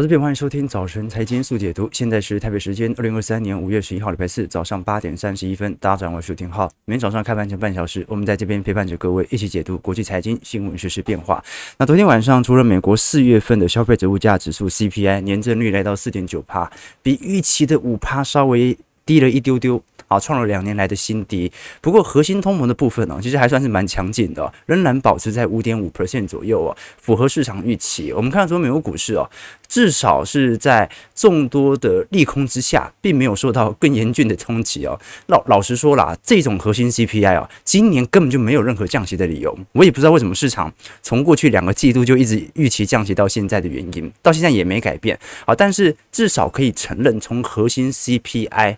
我是边，欢迎收听早晨财经速解读。现在是台北时间二零二三年五月十一号礼拜四早上八点三十一分。大家早上好，我是廷浩。每天早上开盘前半小时，我们在这边陪伴着各位一起解读国际财经新闻、时事变化。那昨天晚上，除了美国四月份的消费者物价指数 CPI 年增率来到四点九帕，比预期的五帕稍微低了一丢丢。啊，创了两年来的新低。不过核心通膨的部分呢、其实还算是蛮强劲的、仍然保持在五点五 percent 左右哦，符合市场预期。我们看到说美国股市哦，至少是在众多的利空之下，并没有受到更严峻的冲击哦。老老实说啦，这种核心 CPI 啊、今年根本就没有任何降息的理由。我也不知道为什么市场从过去两个季度就一直预期降息到现在的原因，到现在也没改变。好，但是至少可以承认，从核心 CPI。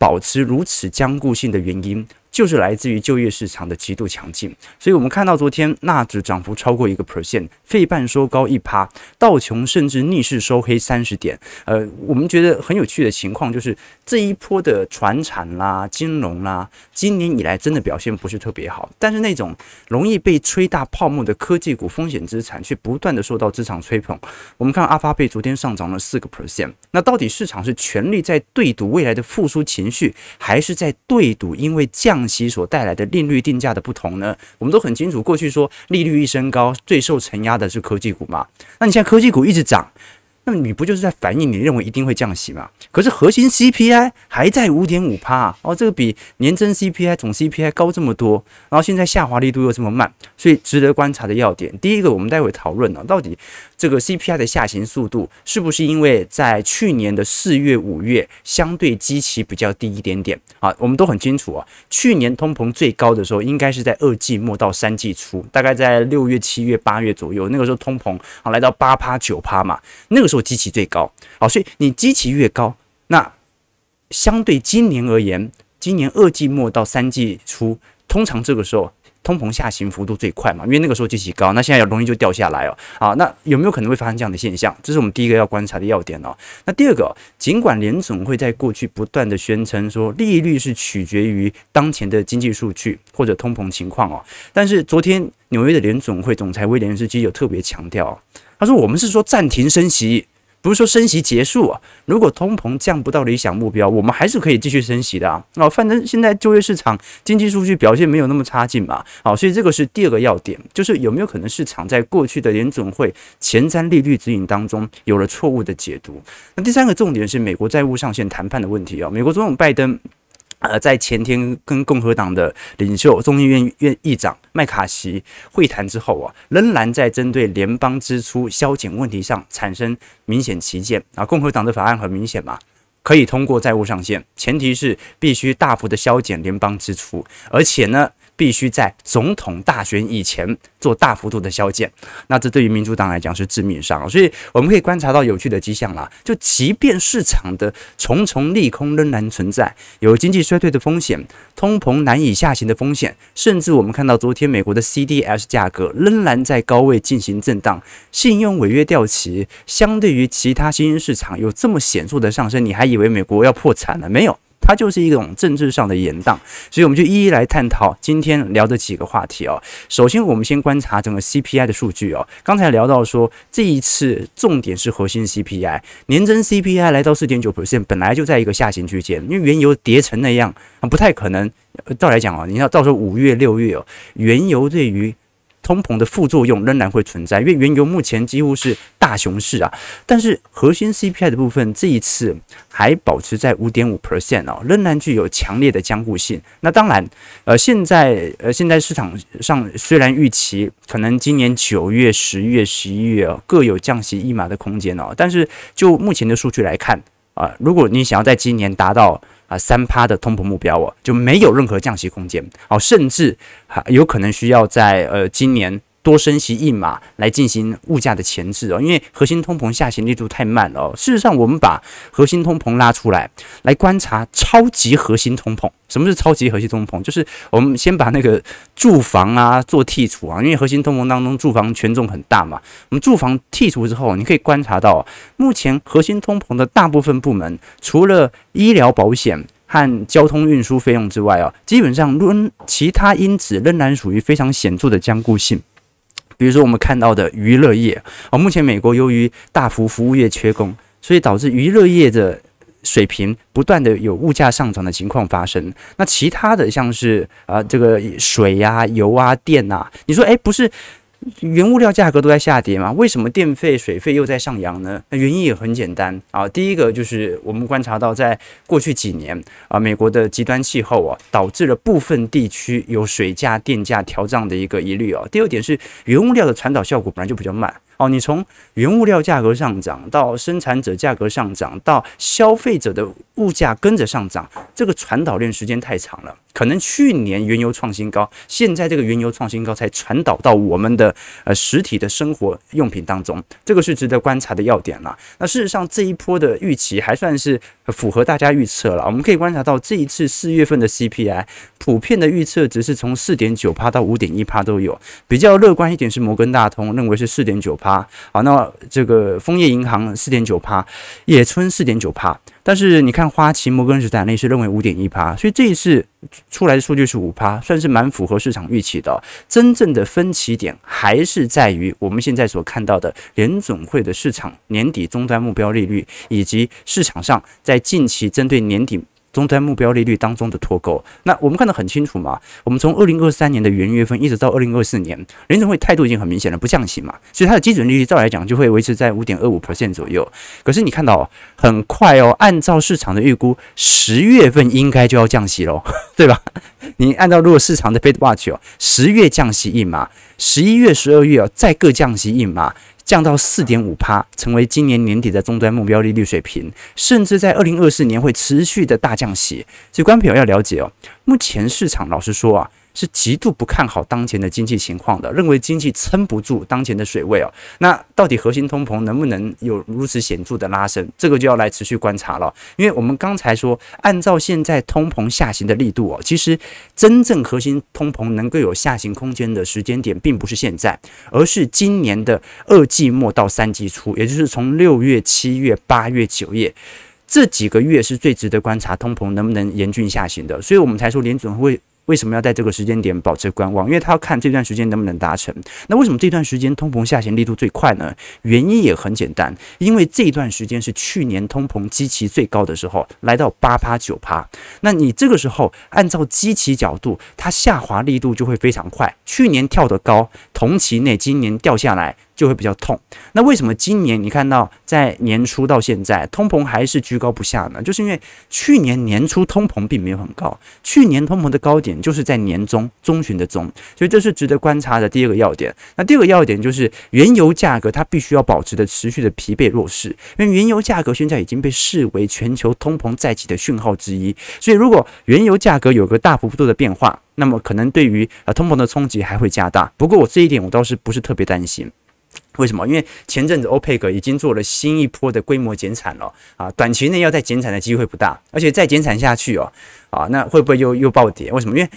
保持如此僵固性的原因，就是来自于就业市场的极度强劲，所以我们看到昨天纳指涨幅超过一个 percent，费半收高一趴，道琼甚至逆势收黑三十点。呃，我们觉得很有趣的情况就是这一波的传产啦、金融啦，今年以来真的表现不是特别好，但是那种容易被吹大泡沫的科技股、风险资产却不断的受到市场吹捧。我们看阿发贝昨天上涨了四个 percent，那到底市场是全力在对赌未来的复苏情绪，还是在对赌因为降降息所带来的利率定价的不同呢？我们都很清楚，过去说利率一升高，最受承压的是科技股嘛。那你现在科技股一直涨。那你不就是在反映你认为一定会降息吗？可是核心 CPI 还在五点五趴哦，这个比年增 CPI 总 CPI 高这么多，然后现在下滑力度又这么慢，所以值得观察的要点，第一个，我们待会讨论呢，到底这个 CPI 的下行速度是不是因为在去年的四月、五月相对基期比较低一点点啊？我们都很清楚啊，去年通膨最高的时候应该是在二季末到三季初，大概在六月、七月、八月左右，那个时候通膨啊来到八趴、九趴嘛，那个时候。基期最高，好，所以你基期越高，那相对今年而言，今年二季末到三季初，通常这个时候通膨下行幅度最快嘛，因为那个时候基期高，那现在要容易就掉下来哦。好，那有没有可能会发生这样的现象？这是我们第一个要观察的要点哦。那第二个，尽管联总会在过去不断的宣称说利率是取决于当前的经济数据或者通膨情况哦，但是昨天纽约的联总会总裁威廉斯基有特别强调，他说我们是说暂停升息。不是说升息结束啊，如果通膨降不到理想目标，我们还是可以继续升息的啊。那，反正现在就业市场经济数据表现没有那么差劲嘛。好，所以这个是第二个要点，就是有没有可能市场在过去的联准会前瞻利率指引当中有了错误的解读？那第三个重点是美国债务上限谈判的问题啊。美国总统拜登。呃，在前天跟共和党的领袖、众议院院议长麦卡锡会谈之后啊，仍然在针对联邦支出削减问题上产生明显歧见啊。共和党的法案很明显嘛，可以通过债务上限，前提是必须大幅的削减联邦支出，而且呢。必须在总统大选以前做大幅度的削减，那这对于民主党来讲是致命伤，所以我们可以观察到有趣的迹象啦。就即便市场的重重利空仍然存在，有经济衰退的风险，通膨难以下行的风险，甚至我们看到昨天美国的 CDS 价格仍然在高位进行震荡，信用违约掉期，相对于其他新兴市场有这么显著的上升，你还以为美国要破产了没有？它就是一种政治上的延宕，所以我们就一一来探讨今天聊的几个话题哦。首先，我们先观察整个 CPI 的数据哦。刚才聊到说，这一次重点是核心 CPI，年增 CPI 来到四点九 percent，本来就在一个下行区间，因为原油跌成那样，不太可能。照来讲啊，你要到时候五月、六月哦，原油对于通膨的副作用仍然会存在，因为原油目前几乎是大熊市啊。但是核心 CPI 的部分这一次还保持在五点五 percent 哦，仍然具有强烈的僵固性。那当然，呃，现在呃，现在市场上虽然预期可能今年九月、十月、十一月哦各有降息一码的空间哦，但是就目前的数据来看啊，如果你想要在今年达到啊，三趴的通膨目标哦，就没有任何降息空间。哦，甚至还有可能需要在呃今年多升息一码来进行物价的前置哦，因为核心通膨下行力度太慢了哦。事实上，我们把核心通膨拉出来，来观察超级核心通膨。什么是超级核心通膨？就是我们先把那个住房啊做剔除啊，因为核心通膨当中住房权重很大嘛。我们住房剔除之后，你可以观察到，目前核心通膨的大部分部门，除了医疗保险和交通运输费用之外啊，基本上论其他因子仍然属于非常显著的僵固性。比如说我们看到的娱乐业啊，目前美国由于大幅服务业缺工，所以导致娱乐业的水平不断的有物价上涨的情况发生。那其他的像是啊这个水呀、油啊、电呐，你说哎不是？原物料价格都在下跌嘛？为什么电费、水费又在上扬呢？那原因也很简单啊。第一个就是我们观察到，在过去几年啊，美国的极端气候啊，导致了部分地区有水价、电价调涨的一个疑虑啊。第二点是原物料的传导效果本来就比较慢哦。你从原物料价格上涨到生产者价格上涨，到消费者的物价跟着上涨，这个传导链时间太长了。可能去年原油创新高，现在这个原油创新高才传导到我们的呃实体的生活用品当中，这个是值得观察的要点了。那事实上这一波的预期还算是符合大家预测了。我们可以观察到这一次四月份的 CPI 普遍的预测值是从四点九趴到五点一趴都有，比较乐观一点是摩根大通认为是四点九趴，好，那这个枫叶银行四点九趴，野村四点九趴。但是你看，花旗、摩根士丹利是认为五点一趴，所以这一次出来的数据是五趴，算是蛮符合市场预期的。真正的分歧点还是在于我们现在所看到的联总会的市场年底终端目标利率，以及市场上在近期针对年底。终端目标利率当中的脱钩，那我们看得很清楚嘛。我们从二零二三年的元月份一直到二零二四年，联准会态度已经很明显了，不降息嘛，所以它的基准利率照来讲就会维持在五点二五 percent 左右。可是你看到很快哦，按照市场的预估，十月份应该就要降息喽，对吧？你按照如果市场的 FedWatch 哦，十月降息一码，十一月、十二月哦再各降息一码。降到四点五趴，成为今年年底的终端目标利率水平，甚至在二零二四年会持续的大降息。所以，观众朋友要了解哦，目前市场老实说啊。是极度不看好当前的经济情况的，认为经济撑不住当前的水位哦。那到底核心通膨能不能有如此显著的拉升？这个就要来持续观察了。因为我们刚才说，按照现在通膨下行的力度哦，其实真正核心通膨能够有下行空间的时间点，并不是现在，而是今年的二季末到三季初，也就是从六月、七月、八月、九月这几个月是最值得观察通膨能不能严峻下行的。所以我们才说联准会。为什么要在这个时间点保持观望？因为他要看这段时间能不能达成。那为什么这段时间通膨下行力度最快呢？原因也很简单，因为这段时间是去年通膨基期最高的时候，来到八趴九趴。那你这个时候按照基期角度，它下滑力度就会非常快。去年跳得高，同期内今年掉下来。就会比较痛。那为什么今年你看到在年初到现在通膨还是居高不下呢？就是因为去年年初通膨并没有很高，去年通膨的高点就是在年中中旬的中，所以这是值得观察的第二个要点。那第二个要点就是原油价格它必须要保持的持续的疲惫弱势，因为原油价格现在已经被视为全球通膨再起的讯号之一。所以如果原油价格有个大幅度的变化，那么可能对于呃通膨的冲击还会加大。不过我这一点我倒是不是特别担心。为什么？因为前阵子欧佩克已经做了新一波的规模减产了啊，短期内要再减产的机会不大，而且再减产下去哦，啊，那会不会又又暴跌？为什么？因为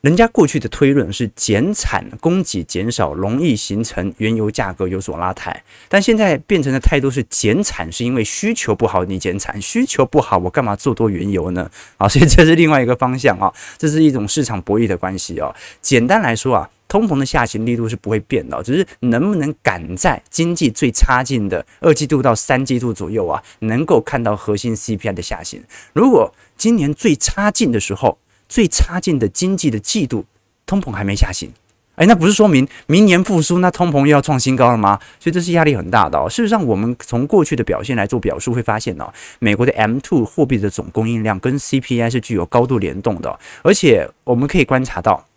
人家过去的推论是减产供给减少容易形成原油价格有所拉抬，但现在变成的态度是减产是因为需求不好，你减产需求不好，我干嘛做多原油呢？啊，所以这是另外一个方向啊，这是一种市场博弈的关系哦。简单来说啊。通膨的下行力度是不会变的，只是能不能赶在经济最差劲的二季度到三季度左右啊，能够看到核心 CPI 的下行。如果今年最差劲的时候，最差劲的经济的季度，通膨还没下行，诶，那不是说明明年复苏，那通膨又要创新高了吗？所以这是压力很大的哦。事实上，我们从过去的表现来做表述，会发现哦，美国的 M2 货币的总供应量跟 CPI 是具有高度联动的，而且我们可以观察到。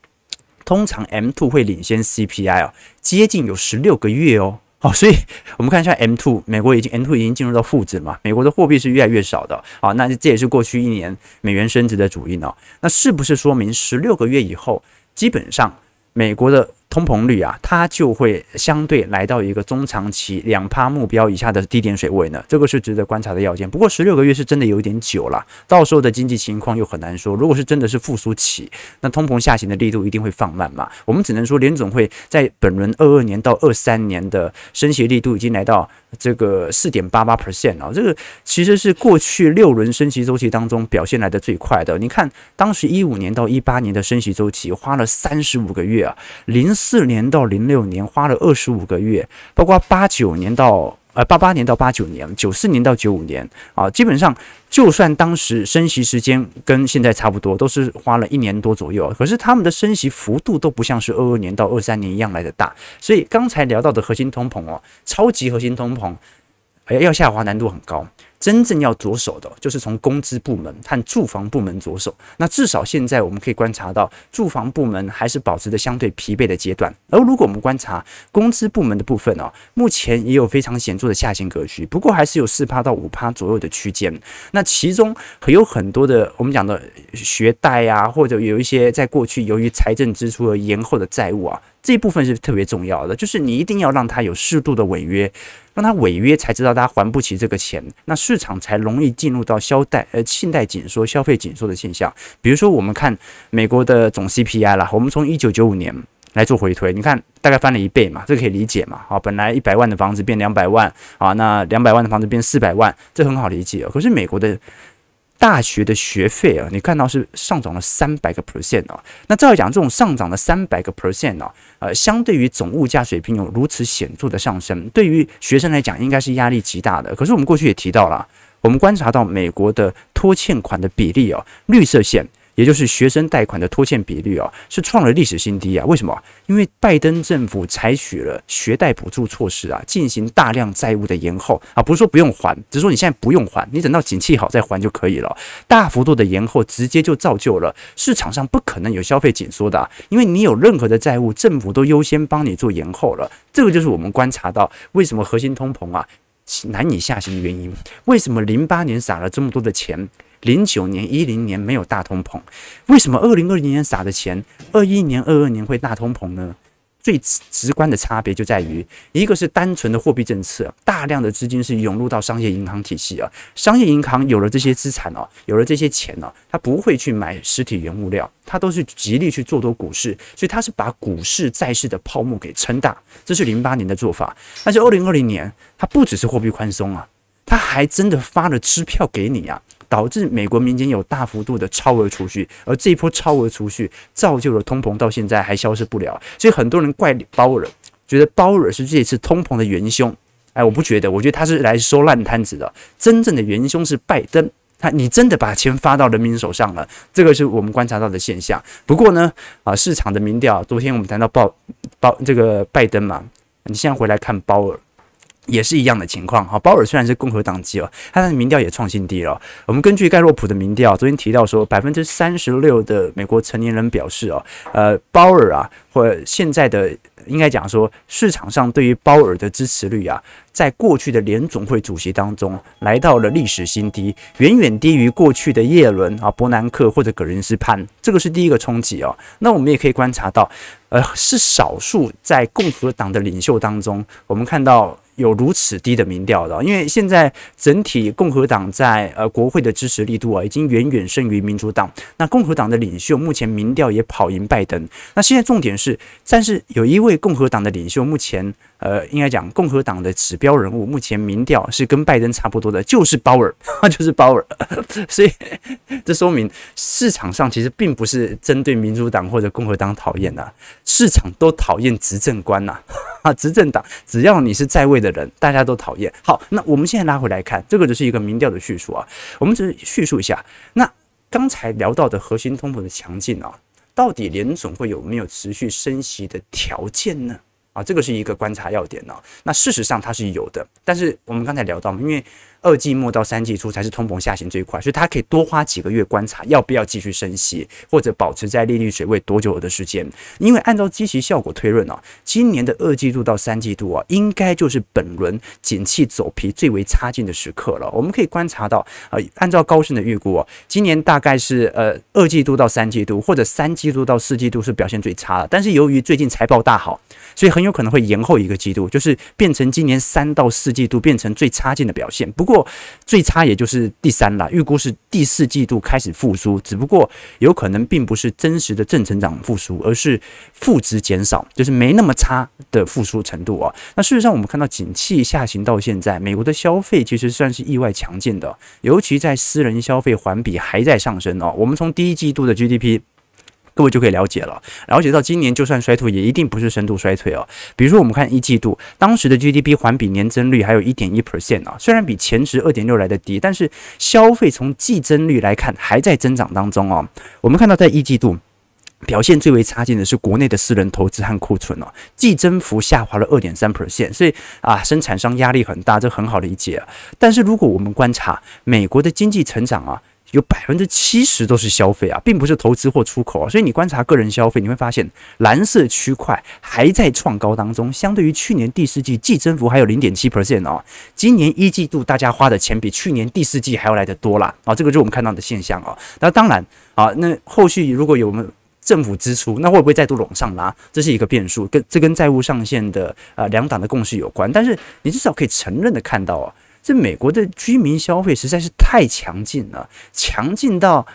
通常 M two 会领先 CPI 哦，接近有十六个月哦，好，所以我们看一下 M two，美国已经 M two 已经进入到负值嘛，美国的货币是越来越少的，好，那这也是过去一年美元升值的主因哦，那是不是说明十六个月以后，基本上美国的通膨率啊，它就会相对来到一个中长期两趴目标以下的低点水位呢，这个是值得观察的要件。不过十六个月是真的有点久了，到时候的经济情况又很难说。如果是真的是复苏期，那通膨下行的力度一定会放慢嘛。我们只能说联总会在本轮二二年到二三年的升息力度已经来到这个四点八八 percent 啊，这个其实是过去六轮升息周期当中表现来的最快的。你看，当时一五年到一八年的升息周期花了三十五个月啊，零四年到零六年花了二十五个月，包括八九年到。呃，八八年到八九年，九四年到九五年啊，基本上就算当时升息时间跟现在差不多，都是花了一年多左右，可是他们的升息幅度都不像是二二年到二三年一样来的大，所以刚才聊到的核心通膨哦，超级核心通膨，哎，要下滑难度很高。真正要着手的，就是从工资部门和住房部门着手。那至少现在我们可以观察到，住房部门还是保持着相对疲惫的阶段。而如果我们观察工资部门的部分哦，目前也有非常显著的下行格局，不过还是有四趴到五趴左右的区间。那其中有很多的我们讲的学贷啊，或者有一些在过去由于财政支出而延后的债务啊。这一部分是特别重要的，就是你一定要让他有适度的违约，让他违约才知道他还不起这个钱，那市场才容易进入到消贷呃信贷紧缩、消费紧缩的现象。比如说，我们看美国的总 CPI 啦，我们从一九九五年来做回推，你看大概翻了一倍嘛，这可以理解嘛？好，本来一百万的房子变两百万啊，那两百万的房子变四百万，这很好理解。可是美国的大学的学费啊，你看到是上涨了三百个 percent 啊。那照讲，这种上涨的三百个 percent 啊，呃，相对于总物价水平有如此显著的上升，对于学生来讲应该是压力极大的。可是我们过去也提到了，我们观察到美国的拖欠款的比例哦，绿色线。也就是学生贷款的拖欠比率啊，是创了历史新低啊！为什么？因为拜登政府采取了学贷补助措施啊，进行大量债务的延后啊，不是说不用还，只是说你现在不用还，你等到景气好再还就可以了。大幅度的延后，直接就造就了市场上不可能有消费紧缩的啊，因为你有任何的债务，政府都优先帮你做延后了。这个就是我们观察到为什么核心通膨啊难以下行的原因。为什么零八年撒了这么多的钱？零九年、一零年没有大通膨，为什么二零二零年撒的钱，二一年、二二年会大通膨呢？最直观的差别就在于，一个是单纯的货币政策，大量的资金是涌入到商业银行体系啊，商业银行有了这些资产哦，有了这些钱呢，它不会去买实体原物料，它都是极力去做多股市，所以它是把股市、债市的泡沫给撑大，这是零八年的做法。但是二零二零年，它不只是货币宽松啊，它还真的发了支票给你啊。导致美国民间有大幅度的超额储蓄，而这一波超额储蓄造就了通膨，到现在还消失不了。所以很多人怪鲍尔，觉得鲍尔是这一次通膨的元凶。哎，我不觉得，我觉得他是来收烂摊子的。真正的元凶是拜登，他你真的把钱发到人民手上了，这个是我们观察到的现象。不过呢，啊，市场的民调，昨天我们谈到鲍鲍这个拜登嘛，你现在回来看鲍尔。也是一样的情况哈，鲍尔虽然是共和党籍哦，他的民调也创新低了。我们根据盖洛普的民调，昨天提到说，百分之三十六的美国成年人表示哦，呃，鲍尔啊，或现在的应该讲说，市场上对于鲍尔的支持率啊，在过去的联总会主席当中来到了历史新低，远远低于过去的叶伦啊、伯南克或者葛伦斯潘，这个是第一个冲击哦。那我们也可以观察到，呃，是少数在共和党的领袖当中，我们看到。有如此低的民调的，因为现在整体共和党在呃国会的支持力度啊，已经远远胜于民主党。那共和党的领袖目前民调也跑赢拜登。那现在重点是，但是有一位共和党的领袖目前。呃，应该讲共和党的指标人物，目前民调是跟拜登差不多的，就是鲍尔，就是鲍尔。所以这说明市场上其实并不是针对民主党或者共和党讨厌的，市场都讨厌执政官呐。啊 执政党只要你是在位的人，大家都讨厌。好，那我们现在拉回来看，这个就是一个民调的叙述啊。我们只是叙述一下，那刚才聊到的核心通膨的强劲啊，到底联总会有没有持续升息的条件呢？啊，这个是一个观察要点哦。那事实上它是有的，但是我们刚才聊到，因为二季末到三季初才是通膨下行最快，所以它可以多花几个月观察要不要继续升息，或者保持在利率水位多久的时间。因为按照积极效果推论啊，今年的二季度到三季度啊，应该就是本轮景气走皮最为差劲的时刻了。我们可以观察到，呃，按照高盛的预估啊，今年大概是呃二季度到三季度，或者三季度到四季度是表现最差的。但是由于最近财报大好，所以很有可能会延后一个季度，就是变成今年三到四季度变成最差劲的表现。不过过最差也就是第三了，预估是第四季度开始复苏，只不过有可能并不是真实的正成长复苏，而是负值减少，就是没那么差的复苏程度啊。那事实上，我们看到景气下行到现在，美国的消费其实算是意外强劲的，尤其在私人消费环比还在上升哦。我们从第一季度的 GDP。各位就可以了解了，了解到今年就算衰退，也一定不是深度衰退哦。比如说，我们看一季度当时的 GDP 环比年增率还有一点一 percent 啊，虽然比前值二点六来的低，但是消费从季增率来看还在增长当中哦。我们看到在一季度表现最为差劲的是国内的私人投资和库存哦，季增幅下滑了二点三 percent，所以啊，生产商压力很大，这很好理解。但是如果我们观察美国的经济成长啊。有百分之七十都是消费啊，并不是投资或出口啊，所以你观察个人消费，你会发现蓝色区块还在创高当中，相对于去年第四季季增幅还有零点七 percent 哦，今年一季度大家花的钱比去年第四季还要来得多啦啊，这个就是我们看到的现象啊。那当然啊，那后续如果有我们政府支出，那会不会再度往上拉？这是一个变数，跟这跟债务上限的啊两党的共识有关。但是你至少可以承认的看到啊。这美国的居民消费实在是太强劲了，强劲到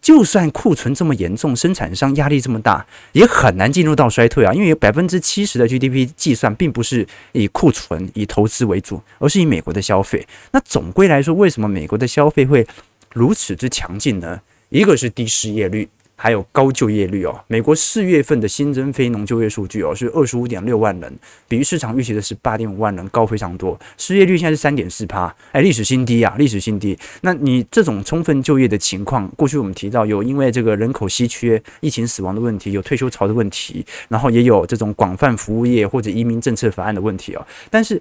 就算库存这么严重，生产商压力这么大，也很难进入到衰退啊！因为有百分之七十的 GDP 计算并不是以库存、以投资为主，而是以美国的消费。那总归来说，为什么美国的消费会如此之强劲呢？一个是低失业率。还有高就业率哦，美国四月份的新增非农就业数据哦是二十五点六万人，比市场预期的是八点五万人高非常多。失业率现在是三点四趴，哎，历史新低啊，历史新低。那你这种充分就业的情况，过去我们提到有因为这个人口稀缺、疫情死亡的问题，有退休潮的问题，然后也有这种广泛服务业或者移民政策法案的问题哦。但是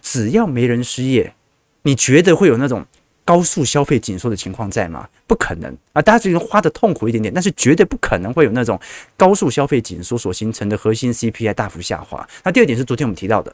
只要没人失业，你觉得会有那种？高速消费紧缩的情况在吗？不可能啊！大家只能花的痛苦一点点，但是绝对不可能会有那种高速消费紧缩所形成的核心 CPI 大幅下滑。那第二点是昨天我们提到的，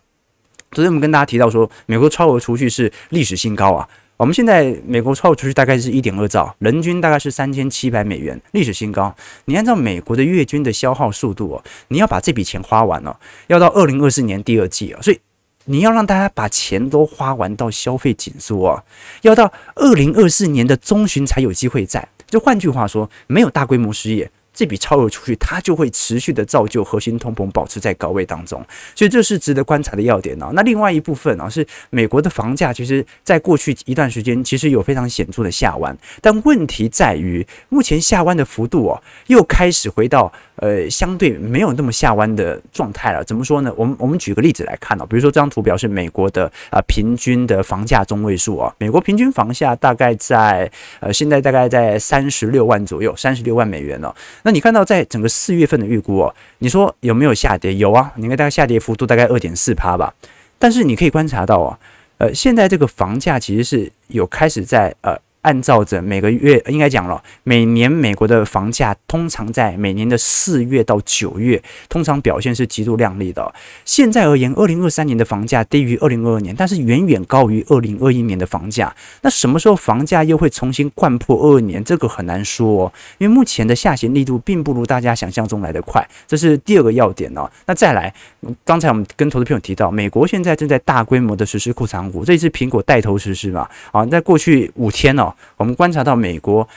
昨天我们跟大家提到说，美国超额储蓄是历史新高啊！我们现在美国超额储蓄大概是一点二兆，人均大概是三千七百美元，历史新高。你按照美国的月均的消耗速度哦，你要把这笔钱花完哦，要到二零二四年第二季啊，所以。你要让大家把钱都花完到消费紧缩啊，要到二零二四年的中旬才有机会在。就换句话说，没有大规模失业。这笔超额储蓄，它就会持续的造就核心通膨保持在高位当中，所以这是值得观察的要点啊。那另外一部分啊，是美国的房价，其实在过去一段时间其实有非常显著的下弯，但问题在于目前下弯的幅度哦，又开始回到呃相对没有那么下弯的状态了。怎么说呢？我们我们举个例子来看啊，比如说这张图表是美国的啊平均的房价中位数啊，美国平均房价大概在呃现在大概在三十六万左右，三十六万美元了。那你看到在整个四月份的预估哦，你说有没有下跌？有啊，你看大概下跌幅度大概二点四趴吧。但是你可以观察到啊，呃，现在这个房价其实是有开始在呃。按照着每个月应该讲了，每年美国的房价通常在每年的四月到九月，通常表现是极度亮丽的。现在而言，二零二三年的房价低于二零二二年，但是远远高于二零二一年的房价。那什么时候房价又会重新掼破二二年？这个很难说哦，因为目前的下行力度并不如大家想象中来的快。这是第二个要点哦。那再来，刚才我们跟投资朋友提到，美国现在正在大规模的实施库藏股，这一次苹果带头实施嘛？啊，在过去五天哦。我们观察到，美国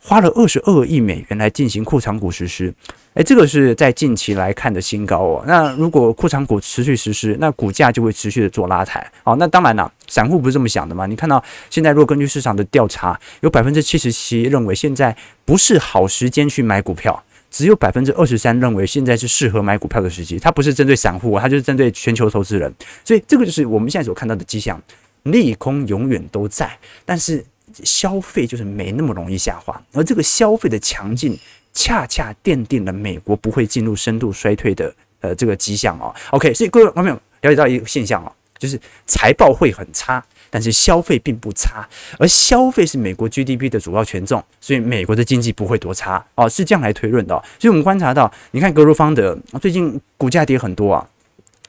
花了二十二亿美元来进行库藏股实施，诶，这个是在近期来看的新高哦。那如果库藏股持续实施，那股价就会持续的做拉抬。好，那当然了，散户不是这么想的嘛？你看到现在，如果根据市场的调查，有百分之七十七认为现在不是好时间去买股票，只有百分之二十三认为现在是适合买股票的时机。它不是针对散户，它就是针对全球投资人。所以这个就是我们现在所看到的迹象，利空永远都在，但是。消费就是没那么容易下滑，而这个消费的强劲，恰恰奠定了美国不会进入深度衰退的呃这个迹象哦。OK，所以各位朋友了解到一个现象哦，就是财报会很差，但是消费并不差，而消费是美国 GDP 的主要权重，所以美国的经济不会多差哦，是这样来推论的。所以我们观察到，你看格罗方德最近股价跌很多啊，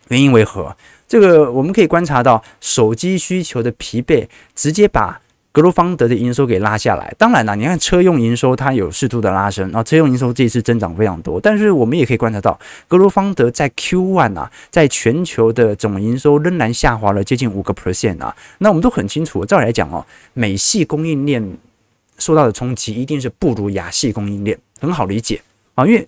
原因为何？这个我们可以观察到手机需求的疲惫，直接把格罗方德的营收给拉下来。当然了，你看车用营收它有适度的拉升，然后车用营收这一次增长非常多。但是我们也可以观察到，格罗方德在 Q1 啊，在全球的总营收仍然下滑了接近五个 percent 啊。那我们都很清楚，照理来讲哦，美系供应链受到的冲击一定是不如亚系供应链，很好理解啊，因为。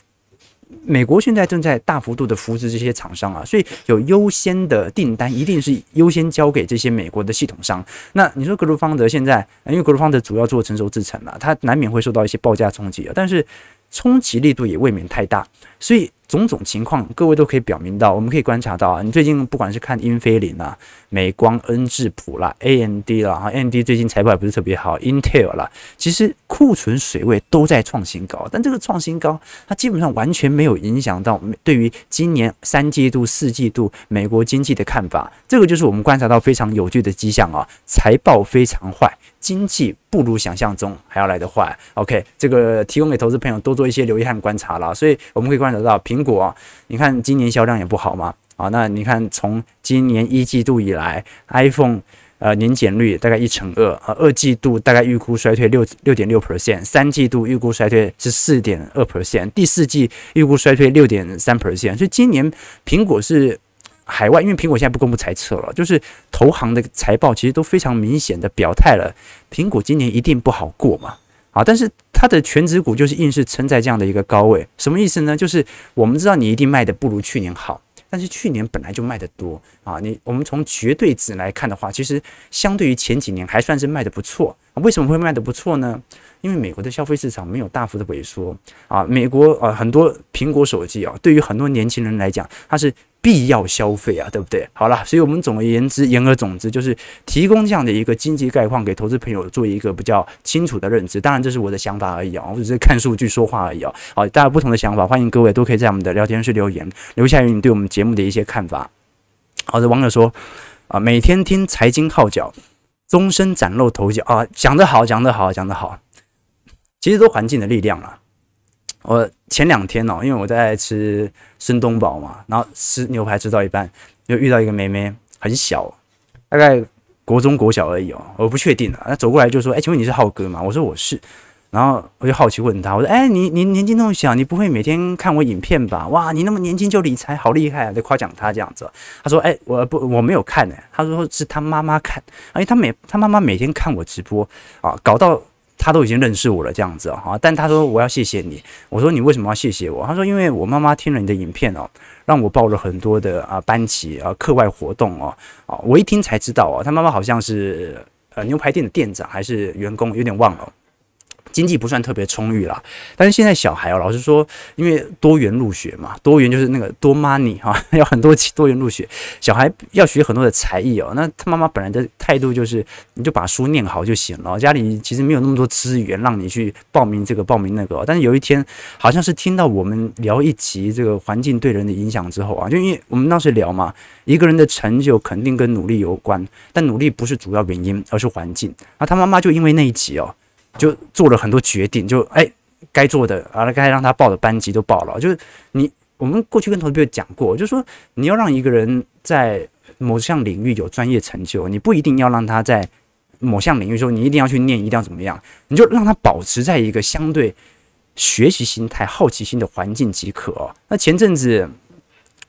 美国现在正在大幅度的扶持这些厂商啊，所以有优先的订单一定是优先交给这些美国的系统商。那你说格鲁方德现在，因为格鲁方德主要做成熟制程了，它难免会受到一些报价冲击啊，但是冲击力度也未免太大，所以。种种情况，各位都可以表明到，我们可以观察到啊，你最近不管是看英飞凌啊、美光、恩智浦啦、AMD 啦，哈，AMD 最近财报也不是特别好，Intel 啦，其实库存水位都在创新高，但这个创新高，它基本上完全没有影响到对于今年三季度、四季度美国经济的看法，这个就是我们观察到非常有趣的迹象啊，财报非常坏。经济不如想象中还要来得坏。OK，这个提供给投资朋友多做一些留意和观察啦。所以我们可以观察到，苹果，你看今年销量也不好嘛。啊，那你看从今年一季度以来，iPhone 呃年减率大概一成二啊，二季度大概预估衰退六六点六 percent，三季度预估衰退是四点二 percent，第四季预估衰退六点三 percent。所以今年苹果是。海外，因为苹果现在不公布财测了，就是投行的财报其实都非常明显的表态了，苹果今年一定不好过嘛，啊，但是它的全职股就是硬是撑在这样的一个高位，什么意思呢？就是我们知道你一定卖的不如去年好，但是去年本来就卖得多啊，你我们从绝对值来看的话，其实相对于前几年还算是卖得不错，为什么会卖得不错呢？因为美国的消费市场没有大幅的萎缩啊，美国啊很多苹果手机啊，对于很多年轻人来讲，它是。必要消费啊，对不对？好了，所以我们总而言之，言而总之，就是提供这样的一个经济概况给投资朋友做一个比较清楚的认知。当然，这是我的想法而已啊，我只是看数据说话而已啊。好，大家不同的想法，欢迎各位都可以在我们的聊天室留言，留下你对我们节目的一些看法。好的，网友说啊，每天听财经号角，终身崭露头角啊，讲得好，讲得好，讲得好。其实都环境的力量了。我前两天哦，因为我在吃孙东宝嘛，然后吃牛排吃到一半，又遇到一个妹妹，很小，大概国中国小而已哦，我不确定啊。那走过来就说：“哎，请问你是浩哥吗？”我说：“我是。”然后我就好奇问他：“我说，哎，你你年纪那么小，你不会每天看我影片吧？哇，你那么年轻就理财，好厉害啊！”就夸奖他这样子。他说：“哎，我不我没有看呢。”他说是他妈妈看，哎，他每他妈妈每天看我直播啊，搞到。他都已经认识我了，这样子啊，但他说我要谢谢你。我说你为什么要谢谢我？他说因为我妈妈听了你的影片哦，让我报了很多的啊班级啊课外活动哦，啊，我一听才知道哦，他妈妈好像是呃牛排店的店长还是员工，有点忘了。经济不算特别充裕啦，但是现在小孩哦，老实说，因为多元入学嘛，多元就是那个多 money 哈，有很多多元入学，小孩要学很多的才艺哦。那他妈妈本来的态度就是，你就把书念好就行了，家里其实没有那么多资源让你去报名这个报名那个。但是有一天，好像是听到我们聊一集这个环境对人的影响之后啊，就因为我们当时聊嘛，一个人的成就肯定跟努力有关，但努力不是主要原因，而是环境。那他妈妈就因为那一集哦。就做了很多决定，就哎，该做的啊，该让他报的班级都报了。就是你，我们过去跟同学讲过，就是说你要让一个人在某项领域有专业成就，你不一定要让他在某项领域说你一定要去念，一定要怎么样，你就让他保持在一个相对学习心态、好奇心的环境即可。那前阵子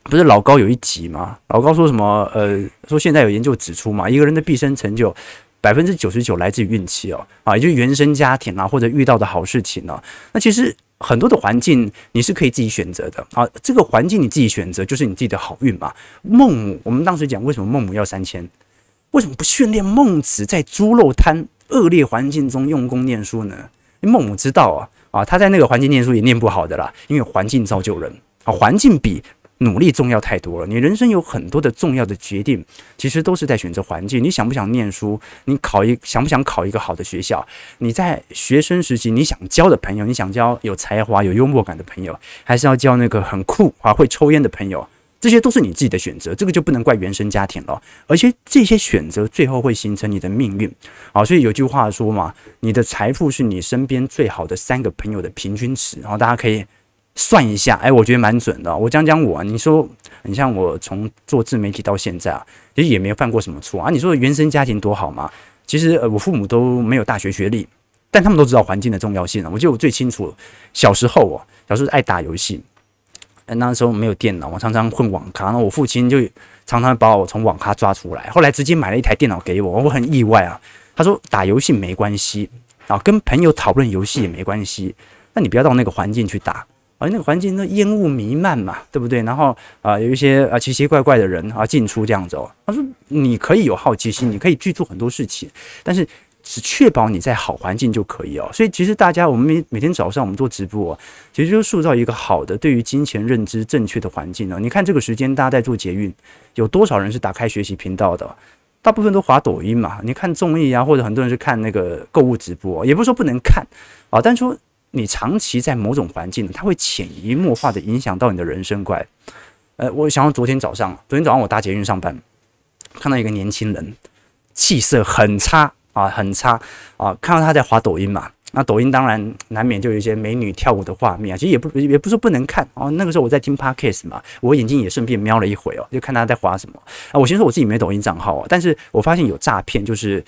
不是老高有一集吗？老高说什么？呃，说现在有研究指出嘛，一个人的毕生成就。百分之九十九来自于运气哦，啊，也就是原生家庭啊，或者遇到的好事情呢、啊。那其实很多的环境你是可以自己选择的啊，这个环境你自己选择就是你自己的好运嘛。孟母，我们当时讲为什么孟母要三迁，为什么不训练孟子在猪肉摊恶劣环境中用功念书呢？因为孟母知道啊，啊，他在那个环境念书也念不好的啦，因为环境造就人啊，环境比。努力重要太多了，你人生有很多的重要的决定，其实都是在选择环境。你想不想念书？你考一想不想考一个好的学校？你在学生时期你想交的朋友，你想交有才华、有幽默感的朋友，还是要交那个很酷啊会抽烟的朋友？这些都是你自己的选择，这个就不能怪原生家庭了。而且这些选择最后会形成你的命运啊。所以有句话说嘛，你的财富是你身边最好的三个朋友的平均值。然后大家可以。算一下，哎，我觉得蛮准的。我讲讲我，你说，你像我从做自媒体到现在啊，其实也没有犯过什么错啊。你说原生家庭多好嘛？其实呃，我父母都没有大学学历，但他们都知道环境的重要性啊。我记得我最清楚，小时候哦，小时候爱打游戏，那时候没有电脑，我常常混网咖，然后我父亲就常常把我从网咖抓出来，后来直接买了一台电脑给我，我很意外啊。他说打游戏没关系啊，跟朋友讨论游戏也没关系，那你不要到那个环境去打。而那个环境那烟雾弥漫嘛，对不对？然后啊、有一些啊奇奇怪怪的人啊进出这样子哦。他说你可以有好奇心，你可以去做很多事情，但是只确保你在好环境就可以哦。所以其实大家我们每每天早上我们做直播，其实就塑造一个好的对于金钱认知正确的环境呢。你看这个时间大家在做捷运，有多少人是打开学习频道的？大部分都滑抖音嘛。你看综艺啊，或者很多人是看那个购物直播，也不是说不能看啊，但说。你长期在某种环境，它会潜移默化的影响到你的人生观。呃，我想到昨天早上，昨天早上我搭捷运上班，看到一个年轻人，气色很差啊，很差啊，看到他在滑抖音嘛。那抖音当然难免就有一些美女跳舞的画面啊，其实也不也不是不能看哦。那个时候我在听 Podcast 嘛，我眼睛也顺便瞄了一回哦，就看他在滑什么啊。我先说我自己没抖音账号啊，但是我发现有诈骗，就是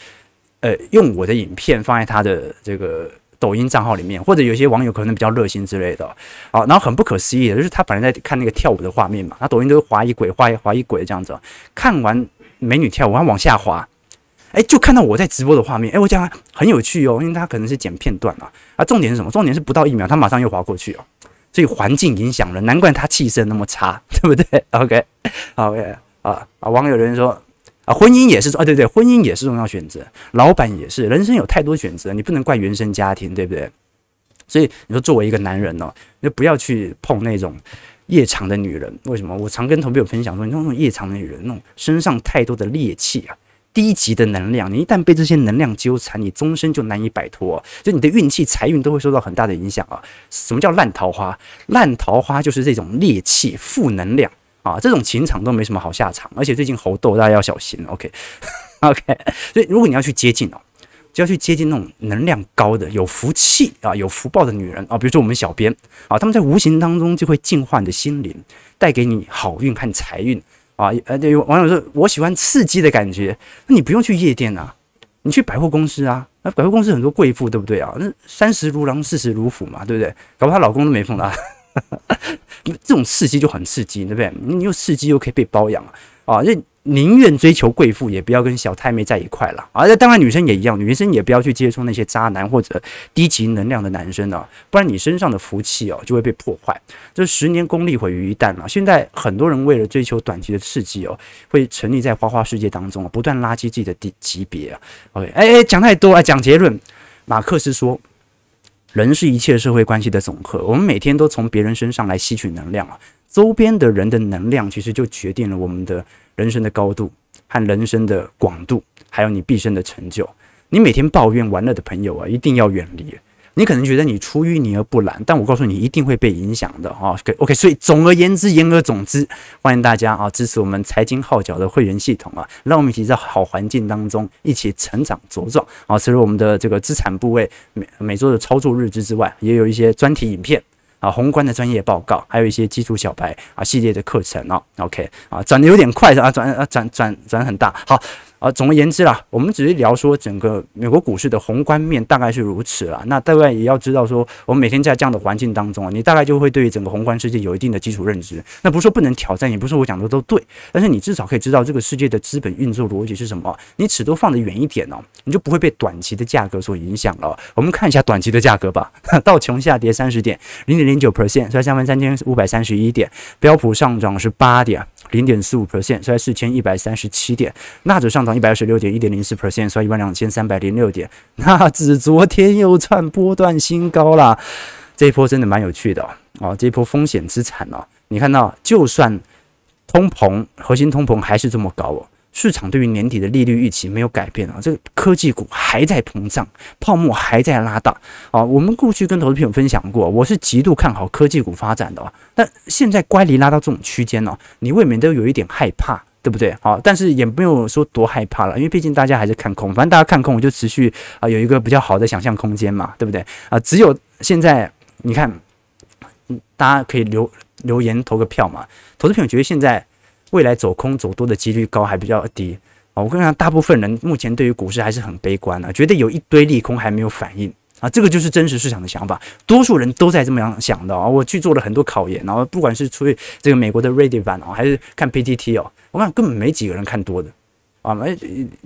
呃用我的影片放在他的这个。抖音账号里面，或者有些网友可能比较热心之类的，啊，然后很不可思议的就是他本来在看那个跳舞的画面嘛，他抖音都是滑一轨、滑一滑一轨这样子，看完美女跳舞，他往下滑，哎，就看到我在直播的画面，哎，我讲很有趣哦，因为他可能是剪片段啊，啊，重点是什么？重点是不到一秒，他马上又滑过去哦，所以环境影响了，难怪他气色那么差，对不对？OK，OK，啊啊，网友人说。啊，婚姻也是啊，对对，婚姻也是重要选择，老板也是，人生有太多选择，你不能怪原生家庭，对不对？所以你说作为一个男人哦，你就不要去碰那种夜场的女人。为什么？我常跟同朋友分享说，你说那种夜场的女人，那种身上太多的戾气啊，低级的能量，你一旦被这些能量纠缠，你终身就难以摆脱，就你的运气、财运都会受到很大的影响啊。什么叫烂桃花？烂桃花就是这种戾气、负能量。啊，这种情场都没什么好下场，而且最近猴痘，大家要小心。OK，OK，、所以如果你要去接近哦，就要去接近那种能量高的、有福气啊、有福报的女人啊，比如说我们小编啊，他们在无形当中就会净化你的心灵，带给你好运和财运啊。呃，对，网友说我喜欢刺激的感觉，那你不用去夜店啊，你去百货公司啊，那百货公司很多贵妇，对不对啊？那三十如狼，四十如虎嘛，对不对？搞不好她老公都没碰到。这种刺激就很刺激，对不对？你又刺激又可以被包养啊！这宁愿追求贵妇，也不要跟小太妹在一块了啊！那当然女生也一样，女生也不要去接触那些渣男或者低级能量的男生啊，不然你身上的福气哦就会被破坏。这十年功力毁于一旦了。现在很多人为了追求短期的刺激哦，会沉溺在花花世界当中啊，不断垃圾自己的级级别啊。OK，哎哎，讲太多啊，讲结论。马克思说。人是一切社会关系的总和，我们每天都从别人身上来吸取能量啊，周边的人的能量其实就决定了我们的人生的高度和人生的广度，还有你毕生的成就。你每天抱怨完了的朋友啊，一定要远离。你可能觉得你出淤泥而不染，但我告诉你，一定会被影响的啊。OK，所以总而言之，言而总之，欢迎大家啊支持我们财经号角的会员系统啊，让我们一起在好环境当中一起成长茁壮啊。除了我们的这个资产部位每每周的操作日志之外，也有一些专题影片啊，宏观的专业报告，还有一些基础小白啊系列的课程啊。OK 啊，转的有点快啊，转啊转转转很大，好。啊，总而言之啦，我们只是聊说整个美国股市的宏观面大概是如此啦。那大概也要知道说，我们每天在这样的环境当中啊，你大概就会对于整个宏观世界有一定的基础认知。那不是说不能挑战，也不是我讲的都对，但是你至少可以知道这个世界的资本运作逻辑是什么。你尺度放得远一点哦，你就不会被短期的价格所影响了。我们看一下短期的价格吧，道琼下跌三十点，零点零九 percent，在三万三千五百三十一点；标普上涨是八点。零点四五 percent，收在四千一百三十七点，纳指上涨一百二十六点，一点零四 percent，收在一万两千三百零六点，纳指昨天又创波段新高了，这一波真的蛮有趣的哦，哦，这一波风险资产哦，你看到就算通膨，核心通膨还是这么高哦。市场对于年底的利率预期没有改变啊，这个科技股还在膨胀，泡沫还在拉大啊。我们过去跟投资朋友分享过，我是极度看好科技股发展的啊。但现在乖离拉到这种区间呢，你未免都有一点害怕，对不对？好，但是也没有说多害怕了，因为毕竟大家还是看空，反正大家看空，我就持续啊有一个比较好的想象空间嘛，对不对？啊，只有现在你看，大家可以留留言投个票嘛。投资朋友觉得现在。未来走空走多的几率高还比较低，我跟你讲，大部分人目前对于股市还是很悲观啊，觉得有一堆利空还没有反应啊，这个就是真实市场的想法，多数人都在这么样想的啊。我去做了很多考验，然后不管是出于这个美国的 Reddit 版哦，还是看 PTT 哦，我看根本没几个人看多的。啊，没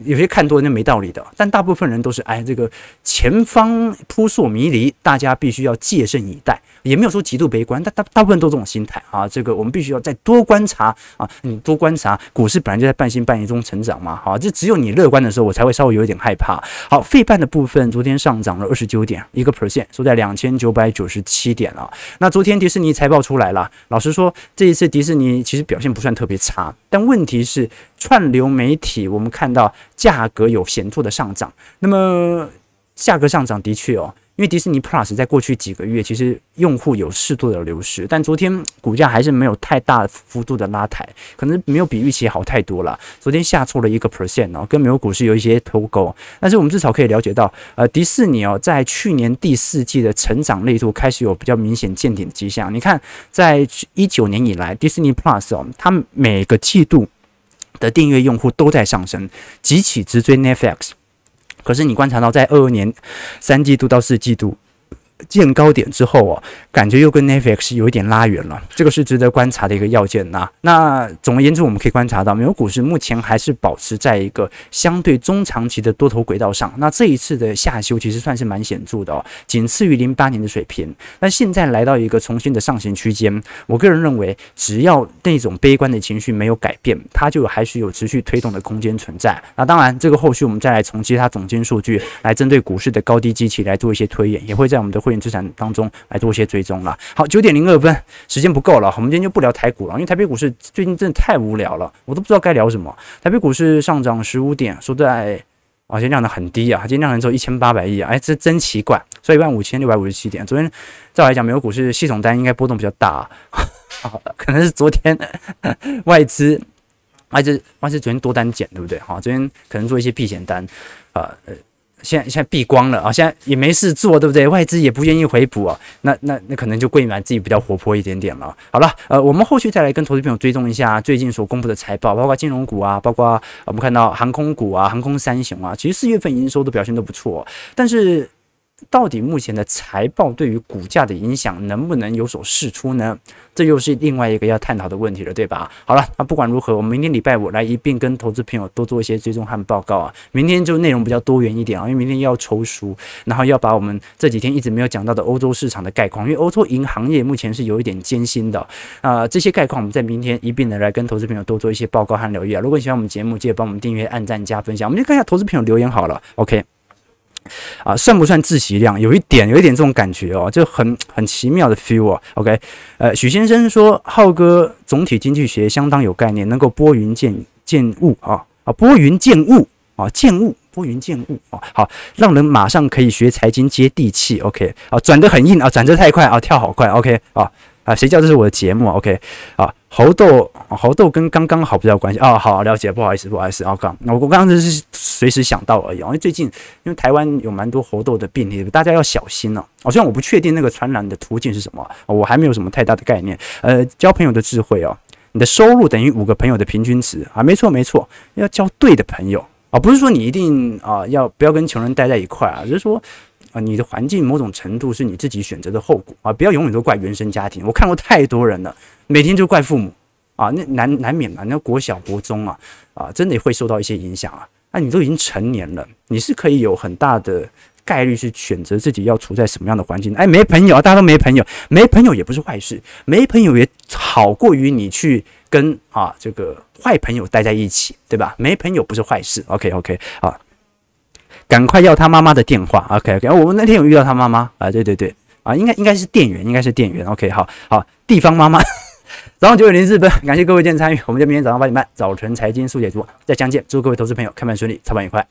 有些看多那没道理的，但大部分人都是哎，这个前方扑朔迷离，大家必须要戒慎以待，也没有说极度悲观，但大大部分都这种心态啊。这个我们必须要再多观察啊，你多观察，股市本来就在半信半疑中成长嘛。好，这只有你乐观的时候，我才会稍微有一点害怕。好，费半的部分昨天上涨了二十九点一个 percent，收在两千九百九十七点了。那昨天迪士尼财报出来了，老实说，这一次迪士尼其实表现不算特别差，但问题是串流媒体。我们看到价格有显著的上涨，那么价格上涨的确哦，因为迪士尼 Plus 在过去几个月其实用户有适度的流失，但昨天股价还是没有太大幅度的拉抬，可能没有比预期好太多了。昨天下挫了一个 percent 哦，跟美国股市有一些脱钩，但是我们至少可以了解到，呃，迪士尼哦，在去年第四季的成长力度开始有比较明显见顶的迹象。你看，在一九年以来，迪士尼 Plus 哦，它每个季度。的订阅用户都在上升，急起直追 Netflix。可是你观察到，在二二年三季度到四季度。见高点之后哦，感觉又跟 Netflix 有一点拉远了，这个是值得观察的一个要件呐。那总而言之，我们可以观察到，美国股市目前还是保持在一个相对中长期的多头轨道上。那这一次的下修其实算是蛮显著的哦，仅次于零八年的水平。那现在来到一个重新的上行区间，我个人认为，只要那种悲观的情绪没有改变，它就还是有持续推动的空间存在。那当然，这个后续我们再来从其他总经数据来针对股市的高低基期来做一些推演，也会在我们的。会员资产当中来做一些追踪了。好，九点零二分，时间不够了，我们今天就不聊台股了，因为台北股市最近真的太无聊了，我都不知道该聊什么。台北股市上涨十五点，说在啊，今天量的很低啊，今天量能只有一千八百亿啊，哎，这真奇怪。所以一万五千六百五十七点，昨天照来讲，美国股市系统单应该波动比较大，啊，好，可能是昨天 外资外资外资昨天多单减，对不对？好，昨天可能做一些避险单啊，呃。现在现在闭光了啊，现在也没事做，对不对？外资也不愿意回补啊，那那那可能就贵买自己比较活泼一点点了。好了，呃，我们后续再来跟投资朋友追踪一下最近所公布的财报，包括金融股啊，包括我们看到航空股啊，航空三雄啊，其实四月份营收的表现都不错，但是。到底目前的财报对于股价的影响能不能有所释出呢？这又是另外一个要探讨的问题了，对吧？好了，那不管如何，我们明天礼拜五来一并跟投资朋友多做一些追踪和报告啊。明天就内容比较多元一点啊，因为明天要抽书，然后要把我们这几天一直没有讲到的欧洲市场的概况，因为欧洲银行业目前是有一点艰辛的啊、这些概况我们在明天一并的来跟投资朋友多做一些报告和留意啊。如果你喜欢我们节目，记得帮我们订阅、按赞、加分享。我们就看一下投资朋友留言好了，OK。啊，算不算自习量？有一点，有一点这种感觉哦，就很很奇妙的 feel 啊。OK，呃，许先生说，浩哥总体经济学相当有概念，能够拨云见见雾啊啊，拨云见雾啊，见雾拨云见雾啊，好，让人马上可以学财经接地气。OK，啊，转得很硬啊，转得太快啊，跳好快。OK，啊。啊，谁叫这是我的节目？OK，啊，猴豆，猴豆跟刚刚好比较关系啊。好，了解，不好意思，不好意思。啊，刚，我我刚刚就是随时想到而已。因为最近，因为台湾有蛮多猴豆的病例，大家要小心哦。哦，虽然我不确定那个传染的途径是什么，我还没有什么太大的概念。呃，交朋友的智慧哦，你的收入等于五个朋友的平均值啊，没错没错，要交对的朋友啊，不是说你一定啊要不要跟穷人待在一块啊，就是说。啊，你的环境某种程度是你自己选择的后果啊！不要永远都怪原生家庭。我看过太多人了，每天就怪父母啊，那难难免嘛。那国小、国中啊，啊，真的会受到一些影响啊。那你都已经成年了，你是可以有很大的概率去选择自己要处在什么样的环境。哎，没朋友，大家都没朋友，没朋友也不是坏事，没朋友也好过于你去跟啊这个坏朋友待在一起，对吧？没朋友不是坏事。OK OK 啊。赶快要他妈妈的电话，OK OK，我们那天有遇到他妈妈啊，对对对，啊，应该应该是店员，应该是店员，OK，好好，地方妈妈，早上九点零四分，感谢各位今天参与，我们就明天早上八点半早晨财经速解读再相见，祝各位投资朋友开盘顺利，操盘愉快。